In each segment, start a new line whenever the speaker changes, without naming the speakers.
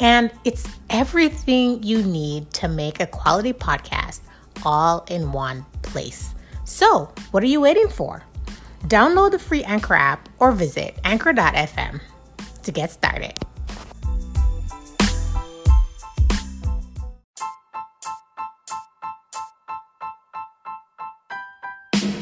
and it's everything you need to make a quality podcast all in one place. So, what are you waiting for? Download the free Anchor app or visit anchor.fm to get started.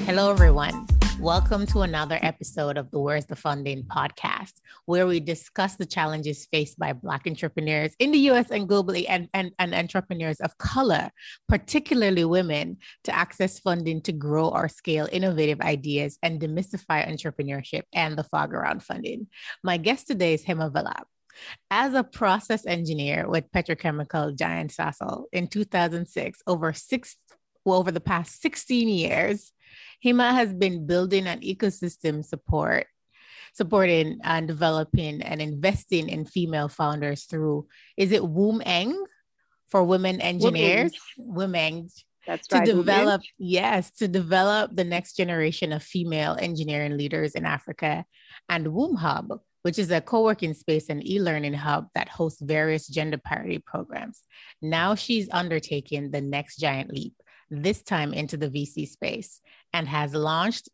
Hello, everyone. Welcome to another episode of the Where's the Funding podcast, where we discuss the challenges faced by Black entrepreneurs in the US and globally and, and, and entrepreneurs of color, particularly women, to access funding to grow or scale innovative ideas and demystify entrepreneurship and the fog around funding. My guest today is Hema Vallabh. As a process engineer with petrochemical giant Sasol in 2006, over 6 who over the past 16 years, HEMA has been building an ecosystem support, supporting and developing and investing in female founders through, is it WomEng for women engineers? WomEng. To develop, yes, to develop the next generation of female engineering leaders in Africa and WomHub, which is a co working space and e learning hub that hosts various gender parity programs. Now she's undertaking the next giant leap this time into the VC space, and has launched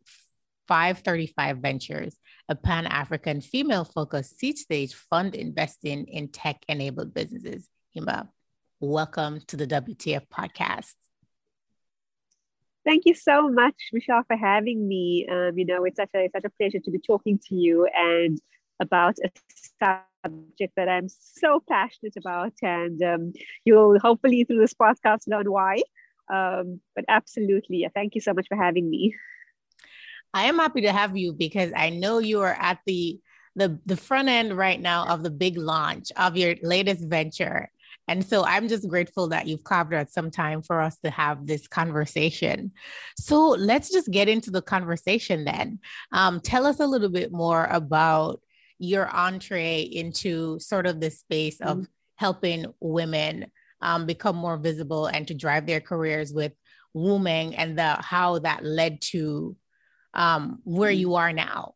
535 Ventures, a pan African female focused seed stage fund investing in tech enabled businesses. Hema, welcome to the WTF podcast.
Thank you so much, Michelle, for having me. Um, you know, it's such a such a pleasure to be talking to you and about a subject that I'm so passionate about, and um, you'll hopefully through this podcast learn why. Um, but absolutely, yeah, thank you so much for having me.
I am happy to have you because I know you are at the the the front end right now of the big launch of your latest venture. And so I'm just grateful that you've carved out some time for us to have this conversation. So let's just get into the conversation then. Um, tell us a little bit more about your entree into sort of the space of mm-hmm. helping women um, become more visible and to drive their careers with WOMENG and the how that led to um, where mm-hmm. you are now.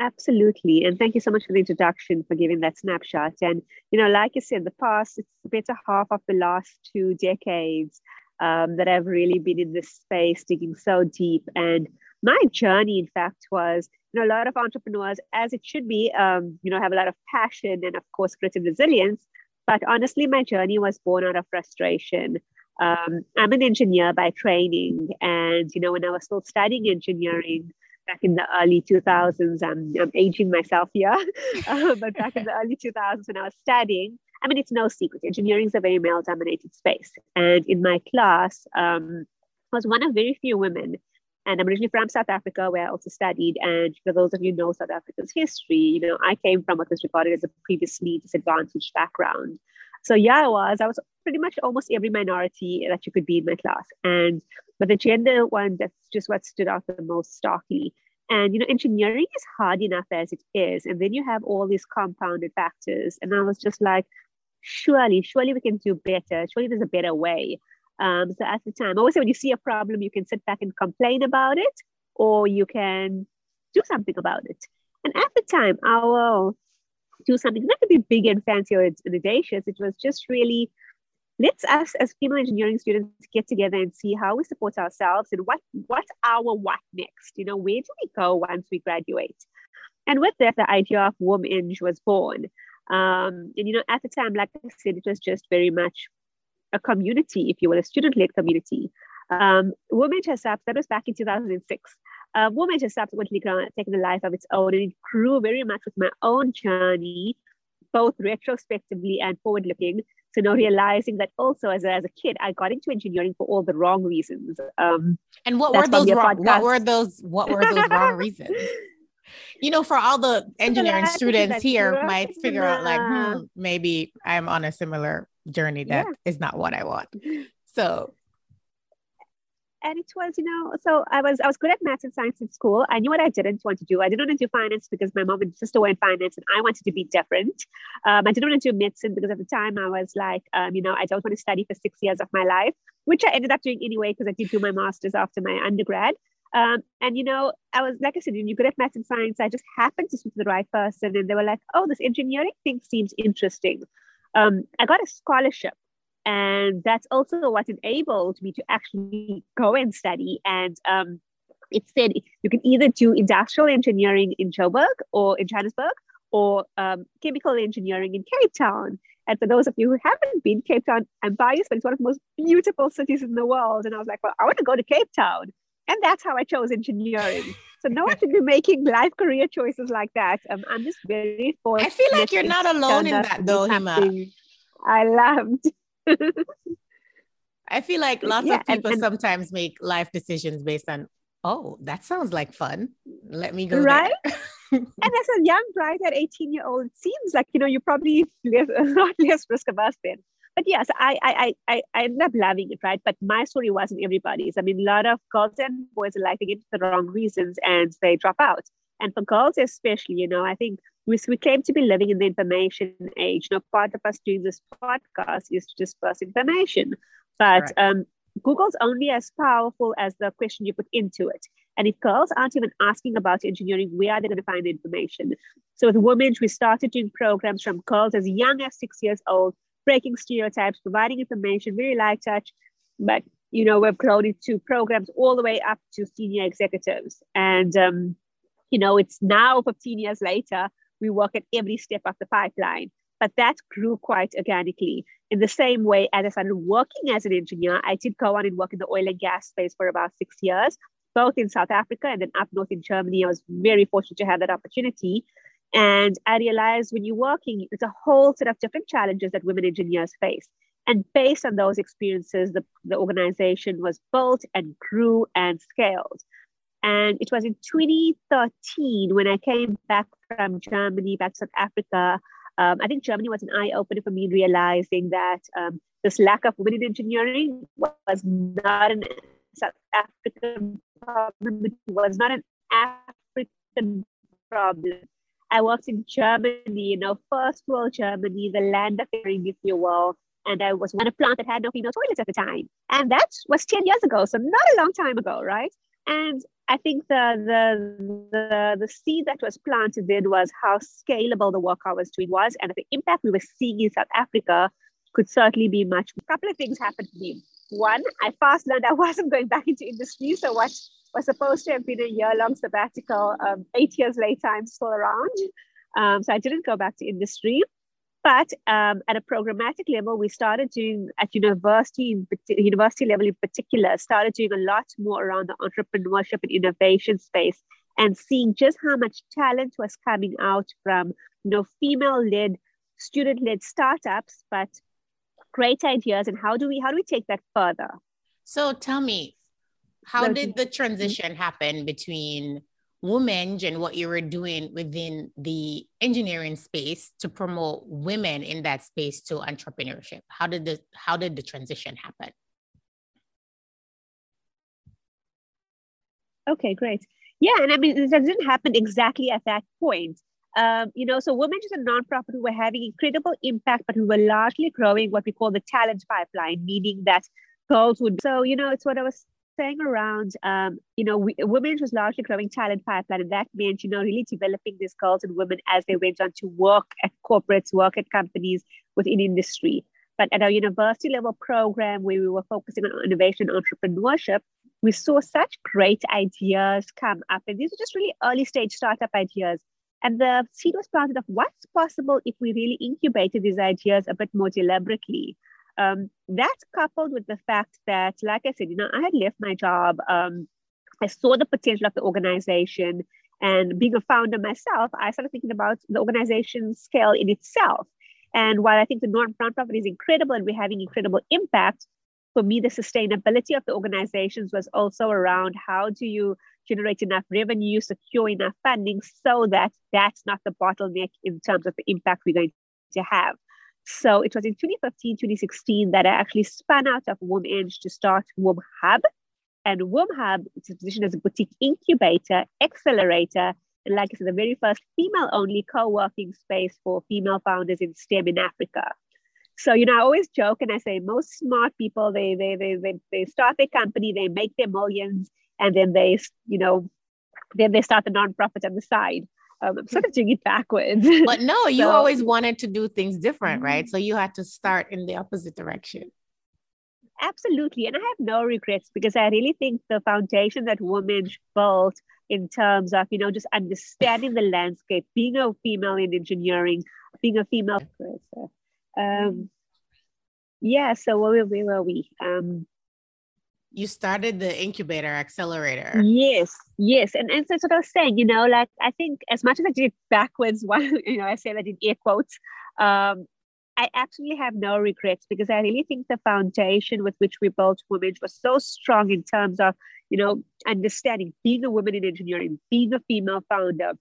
Absolutely. And thank you so much for the introduction, for giving that snapshot. And, you know, like you said, the past, it's a better half of the last two decades um, that I've really been in this space, digging so deep. And my journey, in fact, was, you know, a lot of entrepreneurs, as it should be, um, you know, have a lot of passion and, of course, creative resilience. But honestly, my journey was born out of frustration. Um, I'm an engineer by training. And, you know, when I was still studying engineering, back in the early 2000s. I'm, I'm aging myself here, uh, but back in the early 2000s when I was studying, I mean, it's no secret. Engineering is a very male dominated space. And in my class, um, I was one of very few women. And I'm originally from South Africa, where I also studied. And for those of you know South Africa's history, you know, I came from what was regarded as a previously disadvantaged background. So yeah, I was. I was pretty much almost every minority that you could be in my class. And but the gender one, that's just what stood out the most starkly. And you know, engineering is hard enough as it is. And then you have all these compounded factors. And I was just like, surely, surely we can do better. Surely there's a better way. Um, so at the time, I always say when you see a problem, you can sit back and complain about it, or you can do something about it. And at the time, our do something not to be big and fancy or audacious. It was just really let's us as female engineering students get together and see how we support ourselves and what what our what next. You know, where do we go once we graduate? And with that, the idea of WOMENG was born. Um, and you know, at the time, like I said, it was just very much a community, if you will, a student-led community. Um, WOMENG has that was back in 2006 uh, WOMENG has subsequently taken a life of its own, and it grew very much with my own journey, both retrospectively and forward looking. So now realizing that also as a, as a kid, I got into engineering for all the wrong reasons. Um,
and what were those wrong, what were those what were those wrong reasons? you know, for all the engineering students here might figure out like, hmm, maybe I'm on a similar journey that yeah. is not what I want. So
and it was you know so i was i was good at math and science in school i knew what i didn't want to do i didn't want to do finance because my mom and sister were in finance and i wanted to be different um, i didn't want to do medicine because at the time i was like um, you know i don't want to study for six years of my life which i ended up doing anyway because i did do my master's after my undergrad um, and you know, I was like I said, you're good at math and science. I just happened to speak to the right person, and they were like, "Oh, this engineering thing seems interesting." Um, I got a scholarship, and that's also what enabled me to actually go and study. And um, it said you can either do industrial engineering in Joburg or in Johannesburg, or um, chemical engineering in Cape Town. And for those of you who haven't been, Cape Town, I'm biased, but it's one of the most beautiful cities in the world. And I was like, well, I want to go to Cape Town. And that's how I chose engineering. So no one should be making life career choices like that. Um, I'm just very fortunate.
I feel like you're not alone in that though, Hema.
I loved.
I feel like lots yeah, of people and, and, sometimes make life decisions based on, oh, that sounds like fun. Let me go.
Right. and as a young bride at 18 year old, it seems like, you know, you probably live a lot less risk averse then but yes, I, I, I, I ended up loving it, right? But my story wasn't everybody's. I mean, a lot of girls and boys are alike, they get the wrong reasons and they drop out. And for girls especially, you know, I think we, we claim to be living in the information age. You know, part of us doing this podcast is to disperse information. But right. um, Google's only as powerful as the question you put into it. And if girls aren't even asking about engineering, where are they going to find the information? So with women, we started doing programs from girls as young as six years old breaking stereotypes, providing information, very light touch. But you know, we've grown into programs all the way up to senior executives. And um, you know, it's now 15 years later, we work at every step of the pipeline. But that grew quite organically. In the same way, as I started working as an engineer, I did go on and work in the oil and gas space for about six years, both in South Africa and then up north in Germany. I was very fortunate to have that opportunity. And I realized when you're working, it's a whole set of different challenges that women engineers face. And based on those experiences, the, the organization was built and grew and scaled. And it was in 2013 when I came back from Germany, back to South Africa. Um, I think Germany was an eye opener for me, realizing that um, this lack of women in engineering was not an South African problem, it was not an African problem I worked in Germany, you know, first world Germany, the land of the if you will. And I was on a plant that had no female toilets at the time. And that was 10 years ago. So not a long time ago, right? And I think the the the, the seed that was planted then was how scalable the work I was doing was, and the impact we were seeing in South Africa could certainly be much. A couple of things happened to me. One, I fast learned I wasn't going back into industry, so what was supposed to have been a year long sabbatical. Um, eight years later, I'm still around. Um, so I didn't go back to industry. But um, at a programmatic level, we started doing at university, university level in particular, started doing a lot more around the entrepreneurship and innovation space, and seeing just how much talent was coming out from you know female-led, student-led startups, but great ideas. And how do we how do we take that further?
So tell me, how did the transition happen between WomEng and what you were doing within the engineering space to promote women in that space to entrepreneurship? How did the how did the transition happen?
Okay, great. Yeah, and I mean it didn't happen exactly at that point. Um, you know, so WomEng is a nonprofit who were having incredible impact, but who were largely growing what we call the talent pipeline, meaning that girls would. So, you know, it's what I was saying around, um, you know, we, WomEng was largely growing talent pipeline, and that meant, you know, really developing these girls and women as they went on to work at corporates, work at companies within industry. But at our university level program, where we were focusing on innovation entrepreneurship, we saw such great ideas come up. And these are just really early stage startup ideas. And the seed was planted of what's possible if we really incubated these ideas a bit more deliberately. Um, that's coupled with the fact that, like I said, you know, I had left my job. Um, I saw the potential of the organization. And being a founder myself, I started thinking about the organization scale in itself. And while I think the nonprofit is incredible and we're having incredible impact, for me, the sustainability of the organizations was also around how do you generate enough revenue, secure enough funding so that that's not the bottleneck in terms of the impact we're going to have. So it was in 2015, 2016 that I actually spun out of WomEng to start Wom Hub. And Wom Hub is positioned as a boutique incubator, accelerator, and like I said, the very first female only co working space for female founders in STEM in Africa. So, you know, I always joke and I say most smart people, they, they, they, they, they start their company, they make their millions, and then they, you know, then they start the nonprofit on the side. Um, I'm sort of doing it backwards.
But no, you so, always wanted to do things different, right? Mm-hmm. So you had to start in the opposite direction.
Absolutely. And I have no regrets because I really think the foundation that women built in terms of, you know, just understanding the landscape, being a female in engineering, being a female. Um, yeah, so where, where were we? Um,
you started the incubator accelerator.
Yes, yes. And, and so that's what I was saying, you know, like I think as much as I did it backwards, while, you know, I say that in air quotes, um, I actually have no regrets because I really think the foundation with which we built WomEng was so strong in terms of, you know, understanding being a woman in engineering, being a female founder,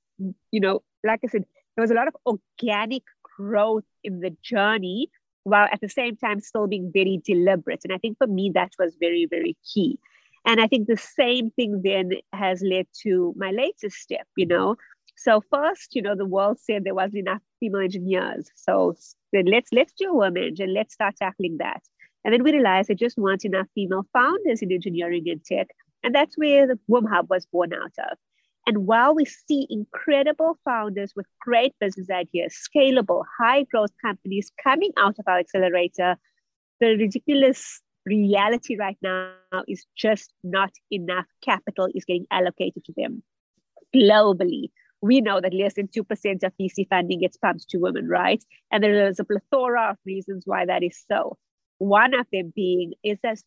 you know, like I said, there was a lot of organic growth in the journey while at the same time still being very deliberate. And I think for me, that was very, very key. And I think the same thing then has led to my latest step, you know. So first, you know, the world said there wasn't enough female engineers. So then let's let's do a woman and let's start tackling that. And then we realized there just weren't enough female founders in engineering and tech. And that's where the Wom Hub was born out of. And while we see incredible founders with great business ideas, scalable, high growth companies coming out of our accelerator, the ridiculous reality right now is just not enough capital is getting allocated to them globally. We know that less than 2% of VC funding gets pumped to women, right? And there is a plethora of reasons why that is so. One of them being is that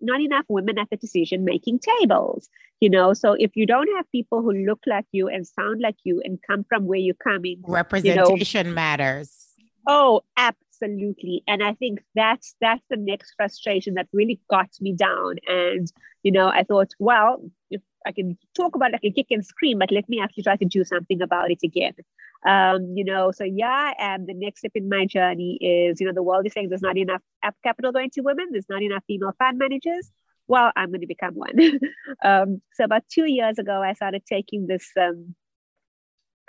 not enough women at the decision making tables you know? So if you don't have people who look like you and sound like you and come from where you're coming
representation you know, matters.
Oh absolutely. And i think that's that's the next frustration that really got me down. And you know i thought well if I can talk about it, I can kick and scream, but let me actually try to do something about it again. Um, you know, so yeah, and the next step in my journey is, you know, the world is saying there's not enough app capital going to women, there's not enough female fund managers. Well, I'm going to become one. um, so about two years ago, I started taking this um,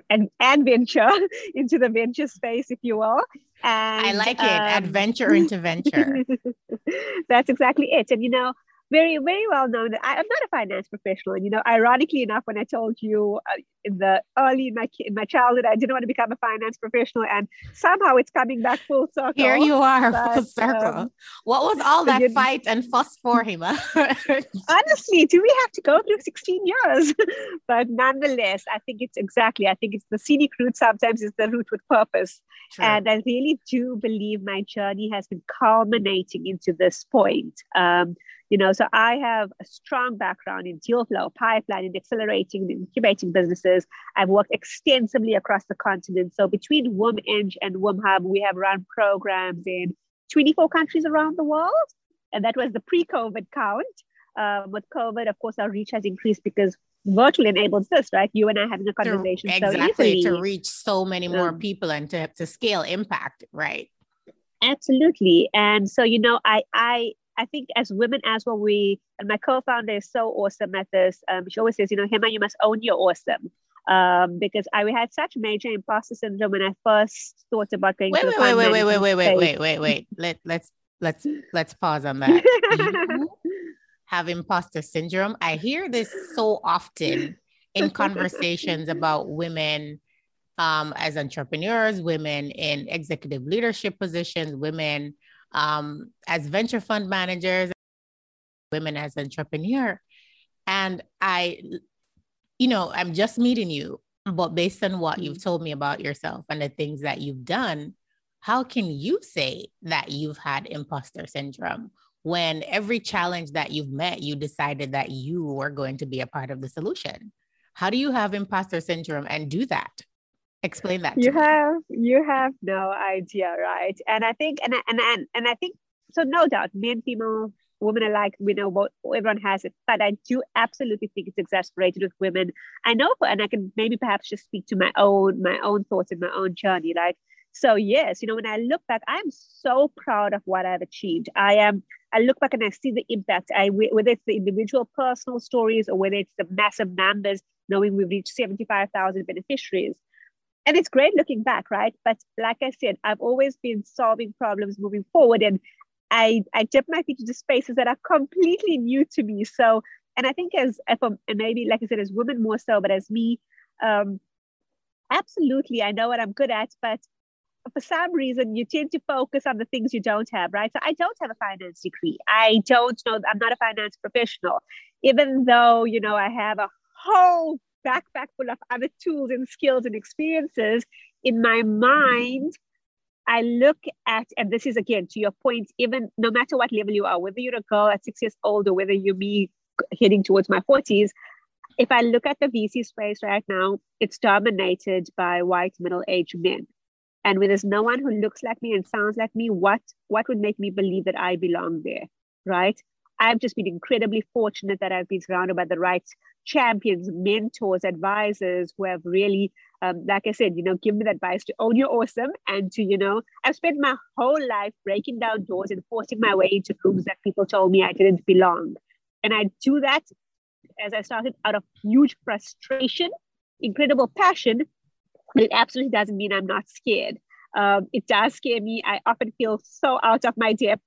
an adventure into the venture space, if you will.
And, I like it, um, adventure into venture.
that's exactly it. And you know, very, very well known that I, am not a finance professional. And, you know, ironically enough, when I told you uh, in the early in my, in my childhood, I didn't want to become a finance professional. And somehow it's coming back full circle.
Here you are, but, full circle. Um, what was all that fight and fuss for, Hema?
honestly, do we have to go through 16 years? but nonetheless, I think it's exactly, I think it's the scenic route sometimes is the route with purpose. True. And I really do believe my journey has been culminating into this point. Um, you know, so I have a strong background in deal flow, pipeline, and accelerating and incubating businesses. I've worked extensively across the continent. So between WomEng and WomHub, we have run programs in 24 countries around the world. And that was the pre-COVID count. Um, with COVID, of course, our reach has increased because virtual enables this, right? You and I having a conversation
to, exactly so to reach so many more um, people and to, to scale impact, right?
Absolutely. And so, you know, I I I think as women as well, we and my co-founder is so awesome at this. Um, she always says, you know, Hema, you must own your awesome. Um, because I had such major imposter syndrome when I first thought about going
wait,
to
wait, wait, wait, wait, wait, wait, wait, wait, wait, wait. Let let's let's let's pause on that. have imposter syndrome. I hear this so often in conversations about women um, as entrepreneurs, women in executive leadership positions, women um, as venture fund managers, women as entrepreneur. And I, you know, I'm just meeting you, but based on what you've mm-hmm. told me about yourself and the things that you've done, how can you say that you've had imposter syndrome when every challenge that you've met, you decided that you were going to be a part of the solution? How do you have imposter syndrome and do that? Explain that.
You have you have no idea, right? And I think and and and, and I think so no doubt men female women are like, we know what everyone has it, but I do absolutely think it's exasperated with women. I know, and I can maybe perhaps just speak to my own my own thoughts and my own journey. Like, so yes, you know, when I look back, I'm so proud of what I've achieved. I am. I look back and I see the impact. I whether it's the individual personal stories or whether it's the massive numbers, knowing we've reached seventy five thousand beneficiaries and it's great looking back, right? But like I said, I've always been solving problems moving forward. And I, I dip my feet into spaces that are completely new to me. So, and I think as, if I'm, and maybe like I said, as women more so, but as me, um, absolutely, I know what I'm good at, but for some reason you tend to focus on the things you don't have, right? So I don't have a finance degree. I don't know, I'm not a finance professional, even though, you know, I have a whole backpack full of other tools and skills and experiences in my mind I look at, and this is again to your point, even no matter what level you are, whether you're a girl at six years old or whether you're me heading towards my 40s, if I look at the VC space right now, it's dominated by white middle aged men. And when there's no one who looks like me and sounds like me, what what would make me believe that I belong there? Right. I've just been incredibly fortunate that I've been surrounded by the right champions, mentors, advisors who have really, um, like I said, you know, give me the advice to own your awesome and to, you know, I've spent my whole life breaking down doors and forcing my way into rooms that people told me I didn't belong. And I do that as I started out of huge frustration, incredible passion, but it absolutely doesn't mean I'm not scared. Um, it does scare me. I often feel so out of my depth.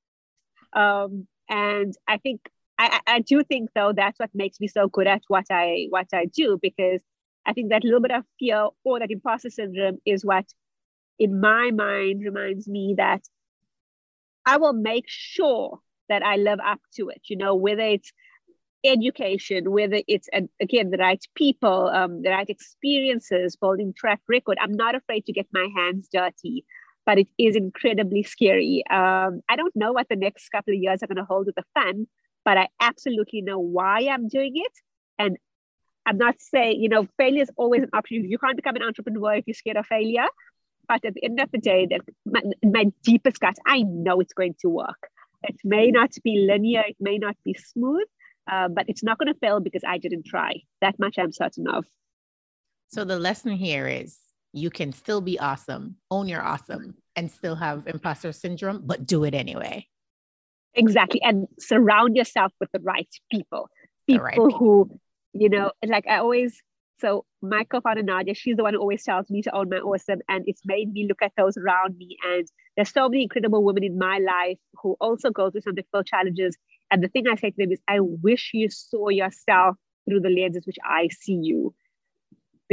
Um, and I think I, I do think though that's what makes me so good at what I what I do because I think that little bit of fear or that imposter syndrome is what in my mind reminds me that I will make sure that I live up to it, you know, whether it's education, whether it's again the right people, um, the right experiences, building track record. I'm not afraid to get my hands dirty but it is incredibly scary. Um, I don't know what the next couple of years are going to hold with the fun, but I absolutely know why I'm doing it. And I'm not saying, you know, failure is always an option. You can't become an entrepreneur if you're scared of failure. But at the end of the day, that my, my deepest gut, I know it's going to work. It may not be linear, it may not be smooth, uh, but it's not going to fail because I didn't try. That much I'm certain of.
So the lesson here is you can still be awesome, own your awesome, and still have imposter syndrome, but do it anyway.
Exactly. And surround yourself with the right people. People, right people. who, you know, like I always, so my co-founder Nadia, she's the one who always tells me to own my awesome. And it's made me look at those around me. And there's so many incredible women in my life who also go through some difficult challenges. And the thing I say to them is, I wish you saw yourself through the lenses which I see you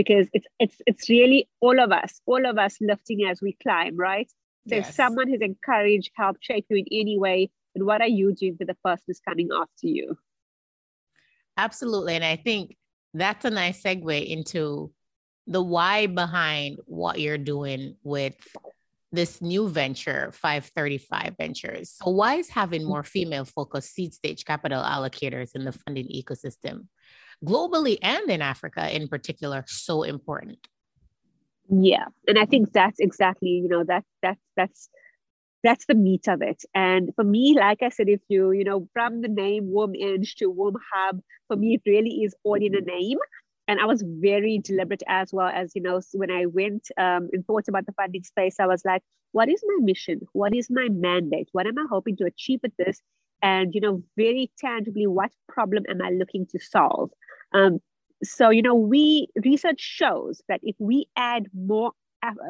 because it's it's it's really all of us, all of us lifting as we climb, right? So yes. if someone has encouraged, helped shape you in any way, then what are you doing for the person who's coming after you?
Absolutely. And I think that's a nice segue into the why behind what you're doing with this new venture, 535 Ventures. So, why is having more female focused seed stage capital allocators in the funding ecosystem globally and in Africa in particular so important?
Yeah. And I think that's exactly, you know, that that that's that's the meat of it. And for me, like I said, if you, you know, from the name WomEng to Womb Hub, for me, it really is all in a name. And I was very deliberate as well as, you know, when I went um, and thought about the funding space, I was like, what is my mission? What is my mandate? What am I hoping to achieve with this? And, you know, very tangibly, what problem am I looking to solve? Um, so, you know, we research shows that if we add more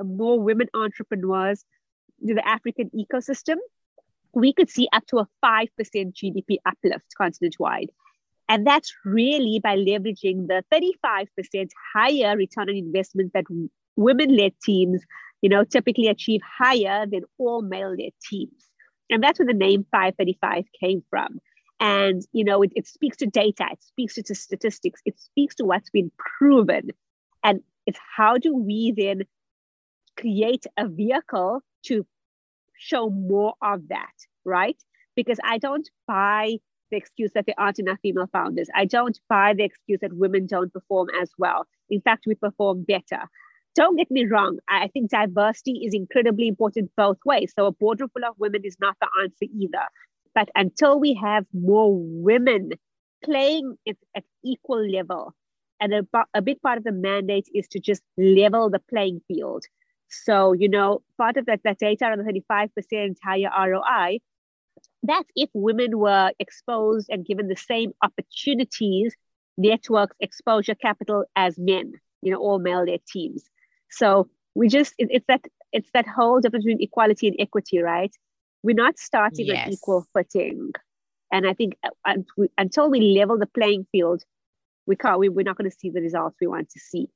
more women entrepreneurs to the African ecosystem, we could see up to a 5% GDP uplift continent wide. And that's really by leveraging the 35% higher return on investment that women led teams, you know, typically achieve higher than all male led teams. And that's where the name 535 came from. And, you know, it, it speaks to data, it speaks to statistics, it speaks to what's been proven. And it's how do we then create a vehicle to show more of that, right? Because I don't buy the excuse that there aren't enough female founders. I don't buy the excuse that women don't perform as well. In fact, we perform better. Don't get me wrong. I think diversity is incredibly important both ways. So a boardroom full of women is not the answer either. But until we have more women playing it at equal level, and a, a big part of the mandate is to just level the playing field. So, you know, part of that, that data on the 35% higher ROI, that's if women were exposed and given the same opportunities, networks, exposure, capital as men, you know, all male led teams. So we just, it, it's that, it's that whole difference between equality and equity, right? We're not starting yes. on equal footing. And I think uh, until we level the playing field, we can't, we, we're not going to see the results we want to see.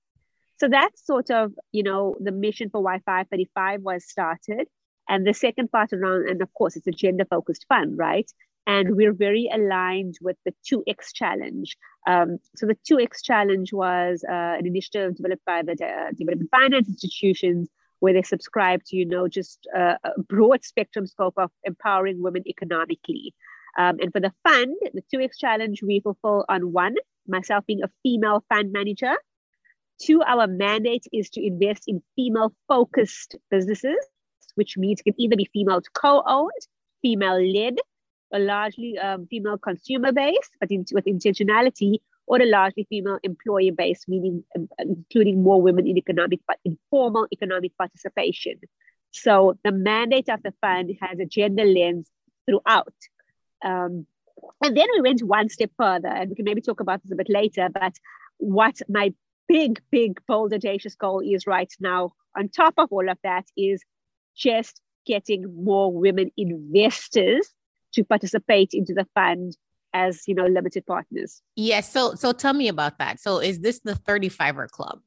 So that's sort of, you know, the mission for Why 535 was started. And the second part around, and of course, it's a gender focused fund, right? And we're very aligned with the 2X challenge. Um, so the 2X challenge was uh, an initiative developed by the uh, development finance institutions where they subscribe to, you know, just uh, a broad spectrum scope of empowering women economically. Um, and for the fund, the 2X challenge, we fulfill on one, myself being a female fund manager. Two, our mandate is to invest in female focused businesses, which means it can either be female co owned, female led, or largely um, female consumer based, but in, with intentionality, or a largely female employer base, meaning um, including more women in economic, but informal economic participation. So the mandate of the fund has a gender lens throughout. Um, and then we went one step further, and we can maybe talk about this a bit later. But what my big, big, bold, audacious goal is right now, on top of all of that, is just getting more women investors to participate into the fund as you know limited partners
yes so so tell me about that so is this the 35er club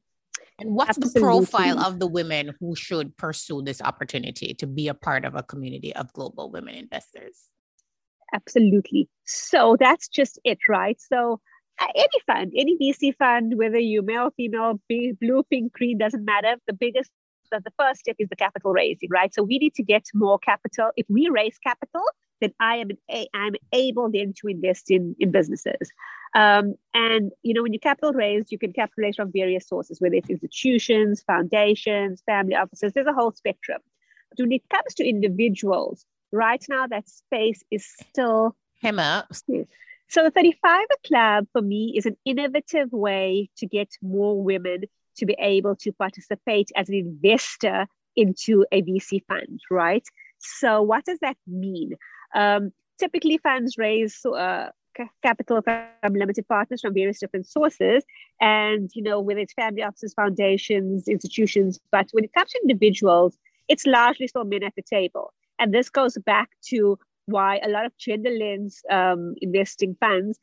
and what's Absolutely. the profile of the women who should pursue this opportunity to be a part of a community of global women investors
Absolutely. So that's just it, right? So uh, any fund, any VC fund, whether you male, female, blue, pink, green, doesn't matter. The biggest, the, the first step is the capital raising, right? So we need to get more capital. If we raise capital, then I am a, I'm able then to invest in in businesses. Um, and you know, when you capital raise, you can capital raise from various sources, whether it's institutions, foundations, family offices. There's a whole spectrum. But when it comes to individuals, right now that space is still
Hema.
So the 35 Club for me is an innovative way to get more women to be able to participate as an investor into a VC fund, right? So what does that mean? Um, typically, funds raise uh, capital from limited partners from various different sources, and you know whether it's family offices, foundations, institutions. But when it comes to individuals, it's largely still men at the table. And this goes back to why a lot of gender lens um, investing funds,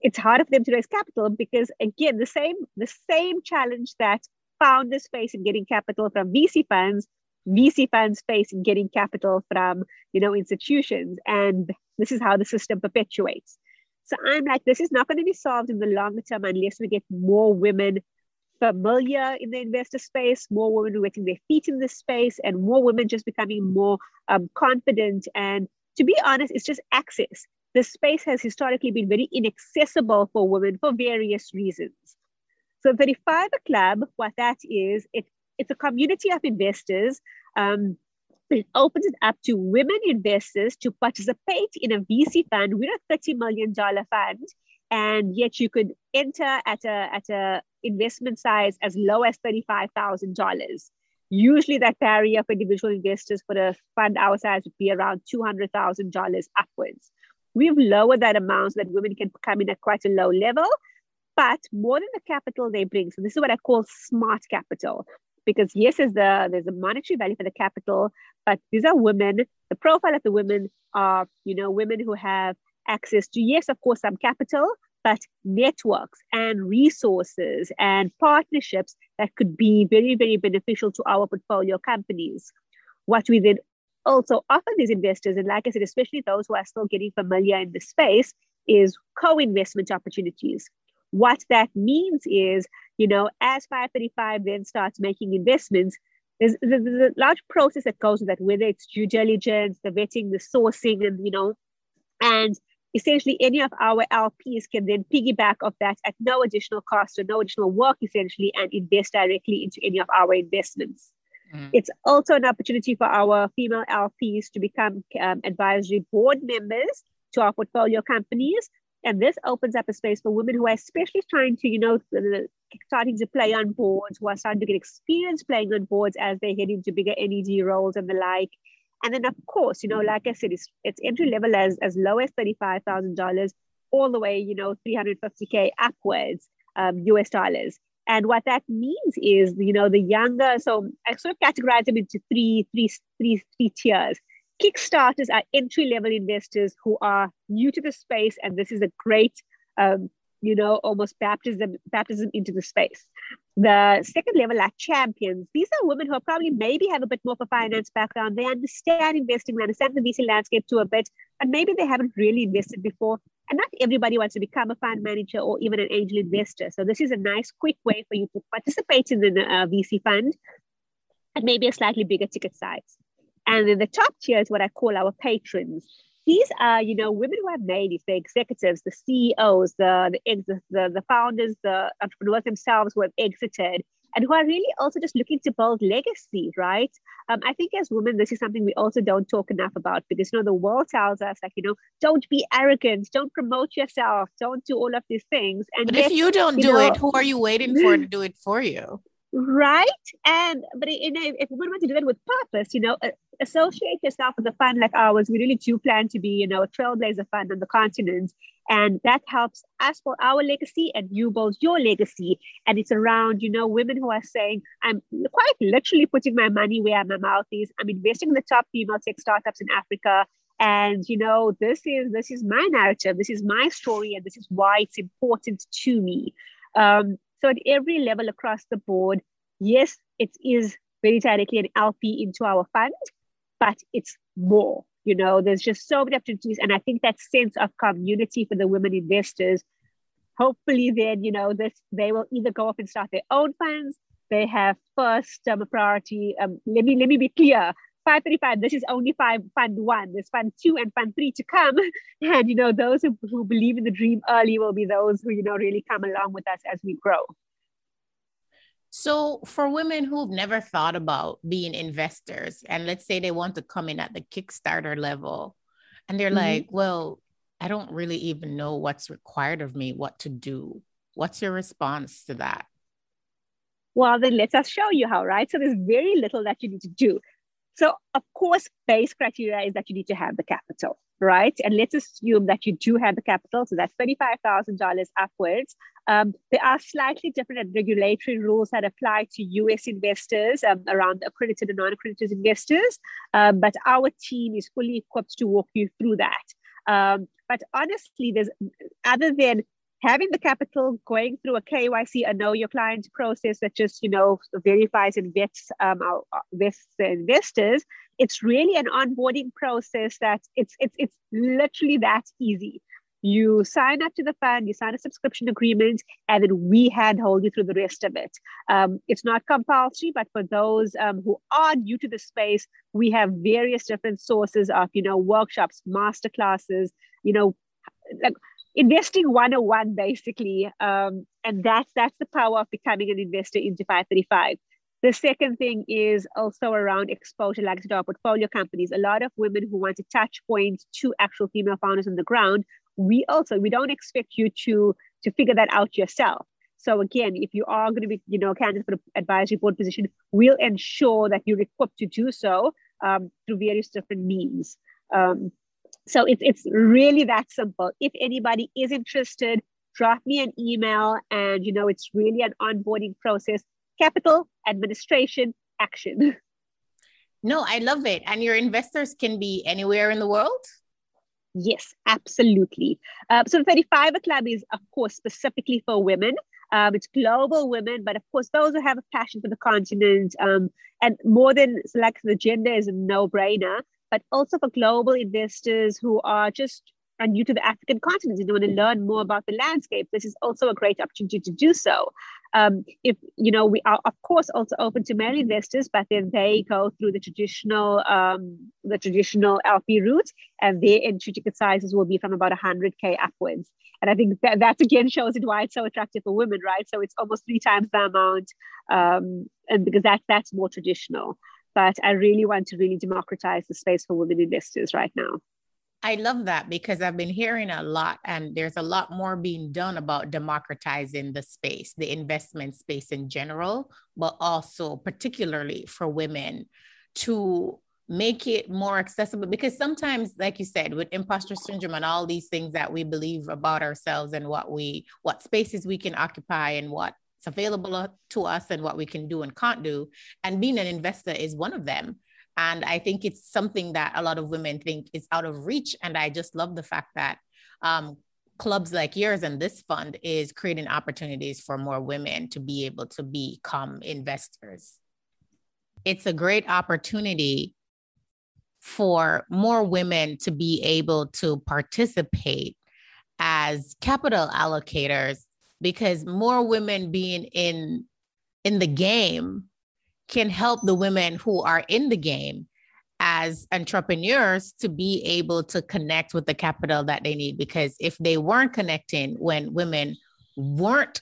it's harder for them to raise capital because again, the same the same challenge that founders face in getting capital from VC funds, VC funds face in getting capital from you know institutions, and this is how the system perpetuates. So I'm like, this is not going to be solved in the longer term unless we get more women familiar in the investor space, more women wetting their feet in this space, and more women just becoming more um, confident. And to be honest, it's just access. The space has historically been very inaccessible for women for various reasons. So 35 Club, what that is, it, it's a community of investors. Um, it opens it up to women investors to participate in a VC fund. We're a $30 million fund and yet you could enter at a at a investment size as low as $35,000. Usually that barrier for individual investors for a fund our size would be around $200,000 upwards. We've lowered that amount so that women can come in at quite a low level, but more than the capital they bring. So this is what I call smart capital. Because yes, there's the there's a monetary value for the capital, but these are women. The profile of the women are, you know, women who have access to, yes, of course, some capital, but networks and resources and partnerships that could be very, very beneficial to our portfolio companies. What we then also offer these investors, and like I said, especially those who are still getting familiar in the space, is co investment opportunities. What that means is, you know, as 535 then starts making investments, there's, there's, a large process that goes with that, whether it's due diligence, the vetting, the sourcing, and, you know, and essentially any of our LPs can then piggyback off that at no additional cost or no additional work, essentially, and invest directly into any of our investments. Mm. It's also an opportunity for our female LPs to become um, advisory board members to our portfolio companies. And this opens up a space for women who are especially trying to, you know, starting to play on boards, who are starting to get experience playing on boards as they head into bigger NED roles and the like. And then, of course, you know, like I said, it's, it's entry level as, as low as $35,000 all the way, you know, 350K upwards um, US dollars. And what that means is, you know, the younger, so I sort of categorize them into three, three, three, three tiers. Kickstarters are entry level investors who are new to the space, and this is a great, um, you know, almost baptism baptism into the space. The second level are champions. These are women who are probably maybe have a bit more of a finance background. They understand investing, they understand the VC landscape to a bit, and maybe they haven't really invested before. And not everybody wants to become a fund manager or even an angel investor. So this is a nice, quick way for you to participate in the uh, VC fund at maybe a slightly bigger ticket size. And then the top tier is what I call our patrons. These are, you know, women who have made it, the executives, the CEOs, the, the, the, the founders, the entrepreneurs themselves who have exited and who are really also just looking to build legacy, right? Um, I think as women, this is something we also don't talk enough about because, you know, the world tells us, like, you know, don't be arrogant, don't promote yourself, don't do all of these things.
And but yet, if you don't you do know, it, who are you waiting for to do it for you?
Right. And, but in a, if we want to do that with purpose, you know, associate yourself with a fund like ours. We really do plan to be, you know, a trailblazer fund on the continent. And that helps us for our legacy and you build your legacy. And it's around, you know, women who are saying, I'm quite literally putting my money where my mouth is. I'm investing in the top female tech startups in Africa. And you know, this is this is my narrative, this is my story, and this is why it's important to me. Um, so at every level across the board, yes, it is very directly an LP into our fund, but it's more you know there's just so many opportunities. And i think that sense of community for the women investors hopefully then you know this they will either go off and start their own funds they have first um, priority um, let me let me be clear 535 this is only five fund one there's fund two and fund three to come and you know those who, who believe in the dream early will be those who you know really come along with us as we grow
so, for women who've never thought about being investors, and let's say they want to come in at the Kickstarter level, and they're mm-hmm. like, well, I don't really even know what's required of me, what to do. What's your response to that?
Well, then let us show you how, right? So, there's very little that you need to do. So, of course, base criteria is that you need to have the capital, right? And let's assume that you do have the capital. So, that's $35,000 upwards. Um, there are slightly different regulatory rules that apply to US investors um, around accredited and non accredited investors. Um, but our team is fully equipped to walk you through that. Um, but honestly, there's other than having the capital, going through a KYC, a know your client process that just you know verifies and vets um, our, vets the investors. It's really an onboarding process that it's it's it's literally that easy. You sign up to the fund, you sign a subscription agreement, and then we handhold you through the rest of it. Um, it's not compulsory, but for those um, who are new to the space, we have various different sources of, you know, workshops, master classes, you know, like investing 101 basically um, and that's that's the power of becoming an investor into 535 the second thing is also around exposure like to our portfolio companies. A lot of women who want to touch points to actual female founders on the ground we also we don't expect you to to figure that out yourself. So again if you are going to be you know candidate for the advisory board position we'll ensure that you're equipped to do so um, through various different means. Um, so it's it's really that simple. If anybody is interested, drop me an email, and you know it's really an onboarding process. Capital administration action.
No, I love it. And your investors can be anywhere in the world.
Yes, absolutely. Uh, so 35 Club is, of course, specifically for women. Um, it's global women, but of course, those who have a passion for the continent um, and more than like the gender is a no brainer but also for global investors who are just are new to the African continent and want to learn more about the landscape. This is also a great opportunity to do so. Um, if you know, we are of course also open to male investors, but then they go through the traditional um, the traditional LP route, and their entry ticket sizes will be from about 100k upwards. And I think that that again shows it why it's so attractive for women, right? So it's almost three times the amount, um, and because that that's more traditional. But I really want to really democratize the space for women investors right now.
I love that because I've been hearing a lot, and there's a lot more being done about democratizing the space, the investment space in general, but also particularly for women to make it more accessible. Because sometimes, like you said, with imposter syndrome and all these things that we believe about ourselves and what we, what spaces we can occupy and what's available to us and what we can do and can't do, and being an investor is one of them and I think it's something that a lot of women think is out of reach. And I just love the fact that um, clubs like yours and this fund is creating opportunities for more women to be able to become investors. It's a great opportunity for more women to be able to participate as capital allocators because more women being in in the game can help the women who are in the game as entrepreneurs to be able to connect with the capital that they need. Because if they weren't connecting when women weren't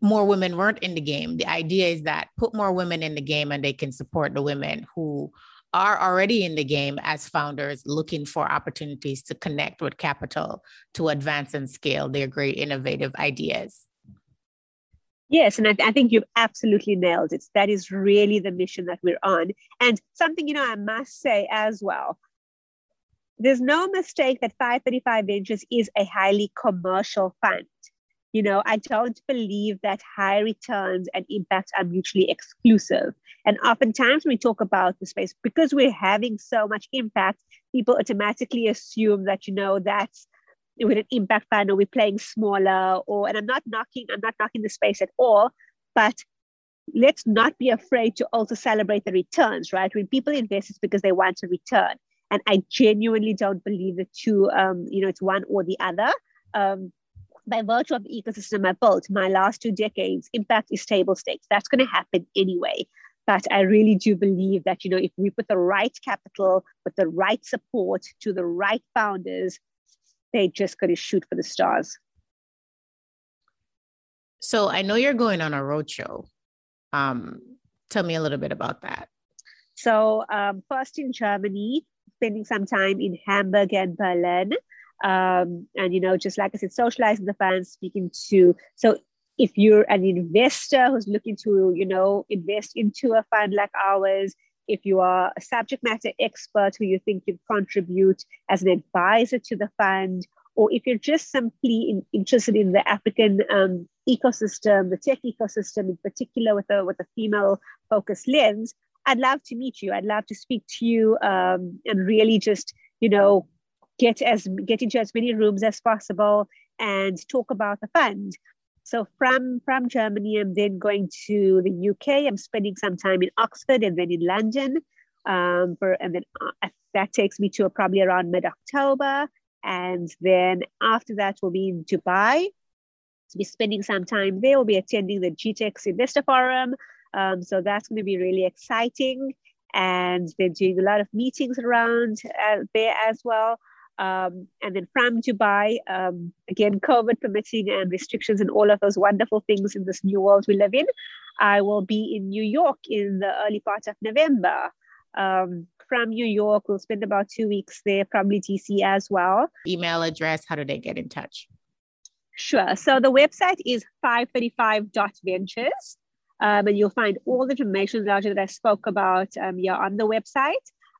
more women weren't in the game the idea is that put more women in the game and they can support the women who are already in the game as founders looking for opportunities to connect with capital to advance and scale their great innovative ideas
Yes, and I, I, think you've absolutely nailed it. That is really the mission that we're on. And something, you know, I must say as well there's no mistake that 535 Ventures is a highly commercial fund. You know, I don't believe that high returns and impact are mutually exclusive. And oftentimes we talk about the space, because we're having so much impact, people automatically assume that, you know, that's with an impact fund or we're playing smaller or and i'm not knocking i'm not knocking the space at all but let's not be afraid to also celebrate the returns right? When people invest it's because they want a return. And i genuinely don't believe the two um, you know it's one or the other. Um, by virtue of the ecosystem i built my last two decades impact is table stakes. That's going to happen anyway. But i really do believe that you know if we put the right capital with the right support to the right founders they just got to shoot for the stars.
So I know you're going on a roadshow. Um, tell me a little bit about that.
So um, first in Germany, spending some time in Hamburg and Berlin. Um, and you know, just like I said, socializing the fans, speaking to so if you're an investor who's looking to, you know, invest into a fund like ours, if you are a subject matter expert who you think you contribute as an advisor to the fund, or if you're just simply in, interested in the African um, ecosystem, the tech ecosystem in particular with a, with a female focused lens, I'd love to meet you. I'd love to speak to you um, and really just, you know, get as get into as many rooms as possible and talk about the fund. So from from Germany, I'm then going to the UK. I'm spending some time in Oxford and then in London. Um, for and then uh, that takes me to probably around mid October. And then after that, we'll be in Dubai. To be spending some time there. We'll be attending the GITEX Investor Forum. Um, so that's going to be really exciting. And they're doing a lot of meetings around uh, there as well. Um, and then from Dubai, um, again, COVID permitting and restrictions and all of those wonderful things in this new world we live in, I will be in New York in the early part of November. Um, from New York, we'll spend about two weeks there, probably DC as well.
Email address, how do they get in touch?
Sure. So the website is 535.ventures. Um, and you'll find all the information that I spoke about um, yeah, on the website.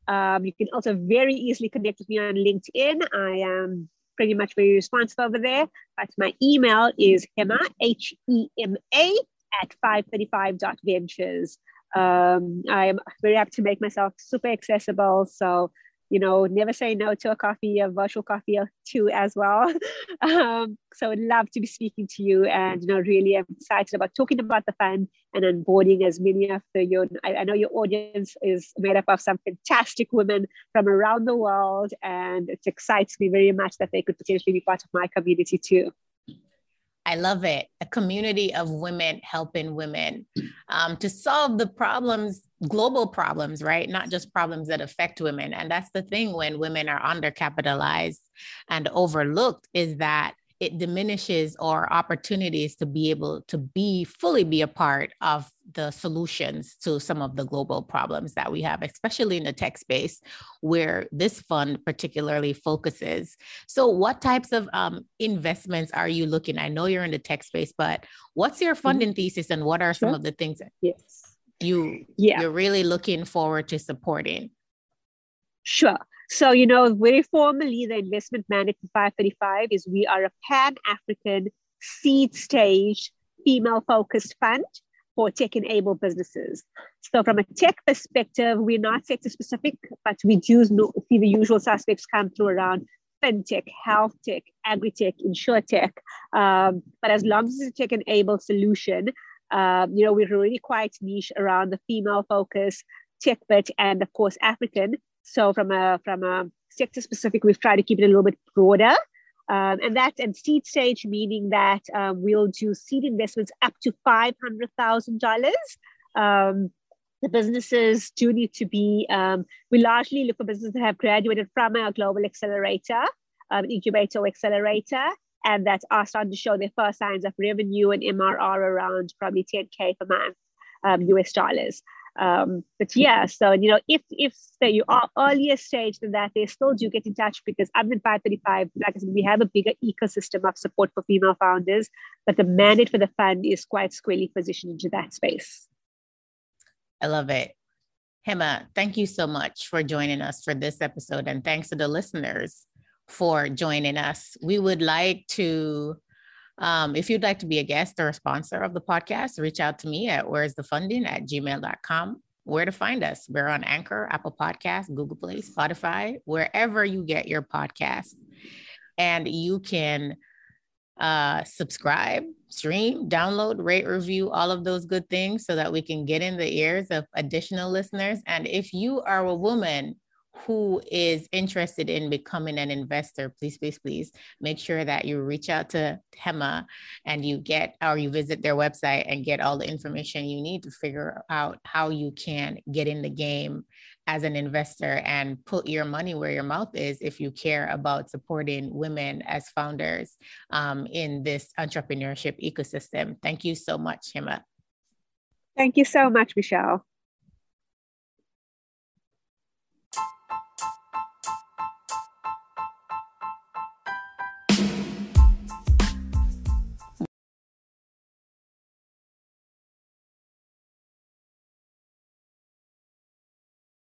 Um, you can also very easily connect with me on LinkedIn. I am pretty much very responsive over there. But my email is Hema, H E M A, at 535.ventures. Um, I am very happy to make myself super accessible. So you know, never say no to a coffee, a virtual coffee or two as well. um, so I'd love to be speaking to you and, you know, really excited about talking about the fund and onboarding as many of the, your, I, I know your audience is made up of some fantastic women from around the world and it excites me very much that they could potentially be part of my community too.
I love it. A community of women helping women um, to solve the problems, global problems, right? Not just problems that affect women. And that's the thing when women are undercapitalized and overlooked is that it diminishes our opportunities to be able to be fully be a part of the solutions to some of the global problems that we have, especially in the tech space where this fund particularly focuses. So, what types of um, investments are you looking? I know you're in the tech space, but what's your mm-hmm. funding mm-hmm. thesis and what are some of the things that yes. you yeah. you're really looking forward to supporting?
Sure. So, you know, very formally, the investment mandate for 535 is we are a pan African seed stage female focused fund for tech enabled businesses. So, from a tech perspective, we're not sector specific, but we do see the usual suspects come through around fintech, health tech, agri tech, insure tech. Um, but as long as it's a tech enabled solution, um, you know, we're really quite niche around the female focus, tech bit, and of course, African. So from a from a sector specific, we've tried to keep it a little bit broader. Um, and that and seed stage meaning that um, we'll do seed investments up to five hundred thousand dollars. Um, the businesses do need to be. Um, we largely look for businesses that have graduated from our global accelerator, um, incubator accelerator, and that are starting to show their first signs of revenue and MRR around probably 10k per month US um, dollars. Um, but yeah, so you know, if if say you are earlier stage than that, they still do get in touch because I'm in 535. Like I said, we have a bigger ecosystem of support for female founders, but the mandate for the fund is quite squarely positioned into that space.
I love it. Hema, thank you so much for joining us for this episode. And thanks to the listeners for joining us. We would like to um, if you'd like to be a guest or a sponsor of the podcast, reach out to me at where's the funding at gmail.com. Where to find us? We're on Anchor, Apple Podcasts, Google Play, Spotify, wherever you get your podcast. And you can uh, subscribe, stream, download, rate, review, all of those good things so that we can get in the ears of additional listeners. And if you are a woman who is interested in becoming an investor, please, please, please make sure that you reach out to Hema and you get or you visit their website and get all the information you need to figure out how you can get in the game as an investor and put your money where your mouth is if you care about supporting women as founders um, in this entrepreneurship ecosystem. Thank you so much, Hema.
Thank you so much, Michelle.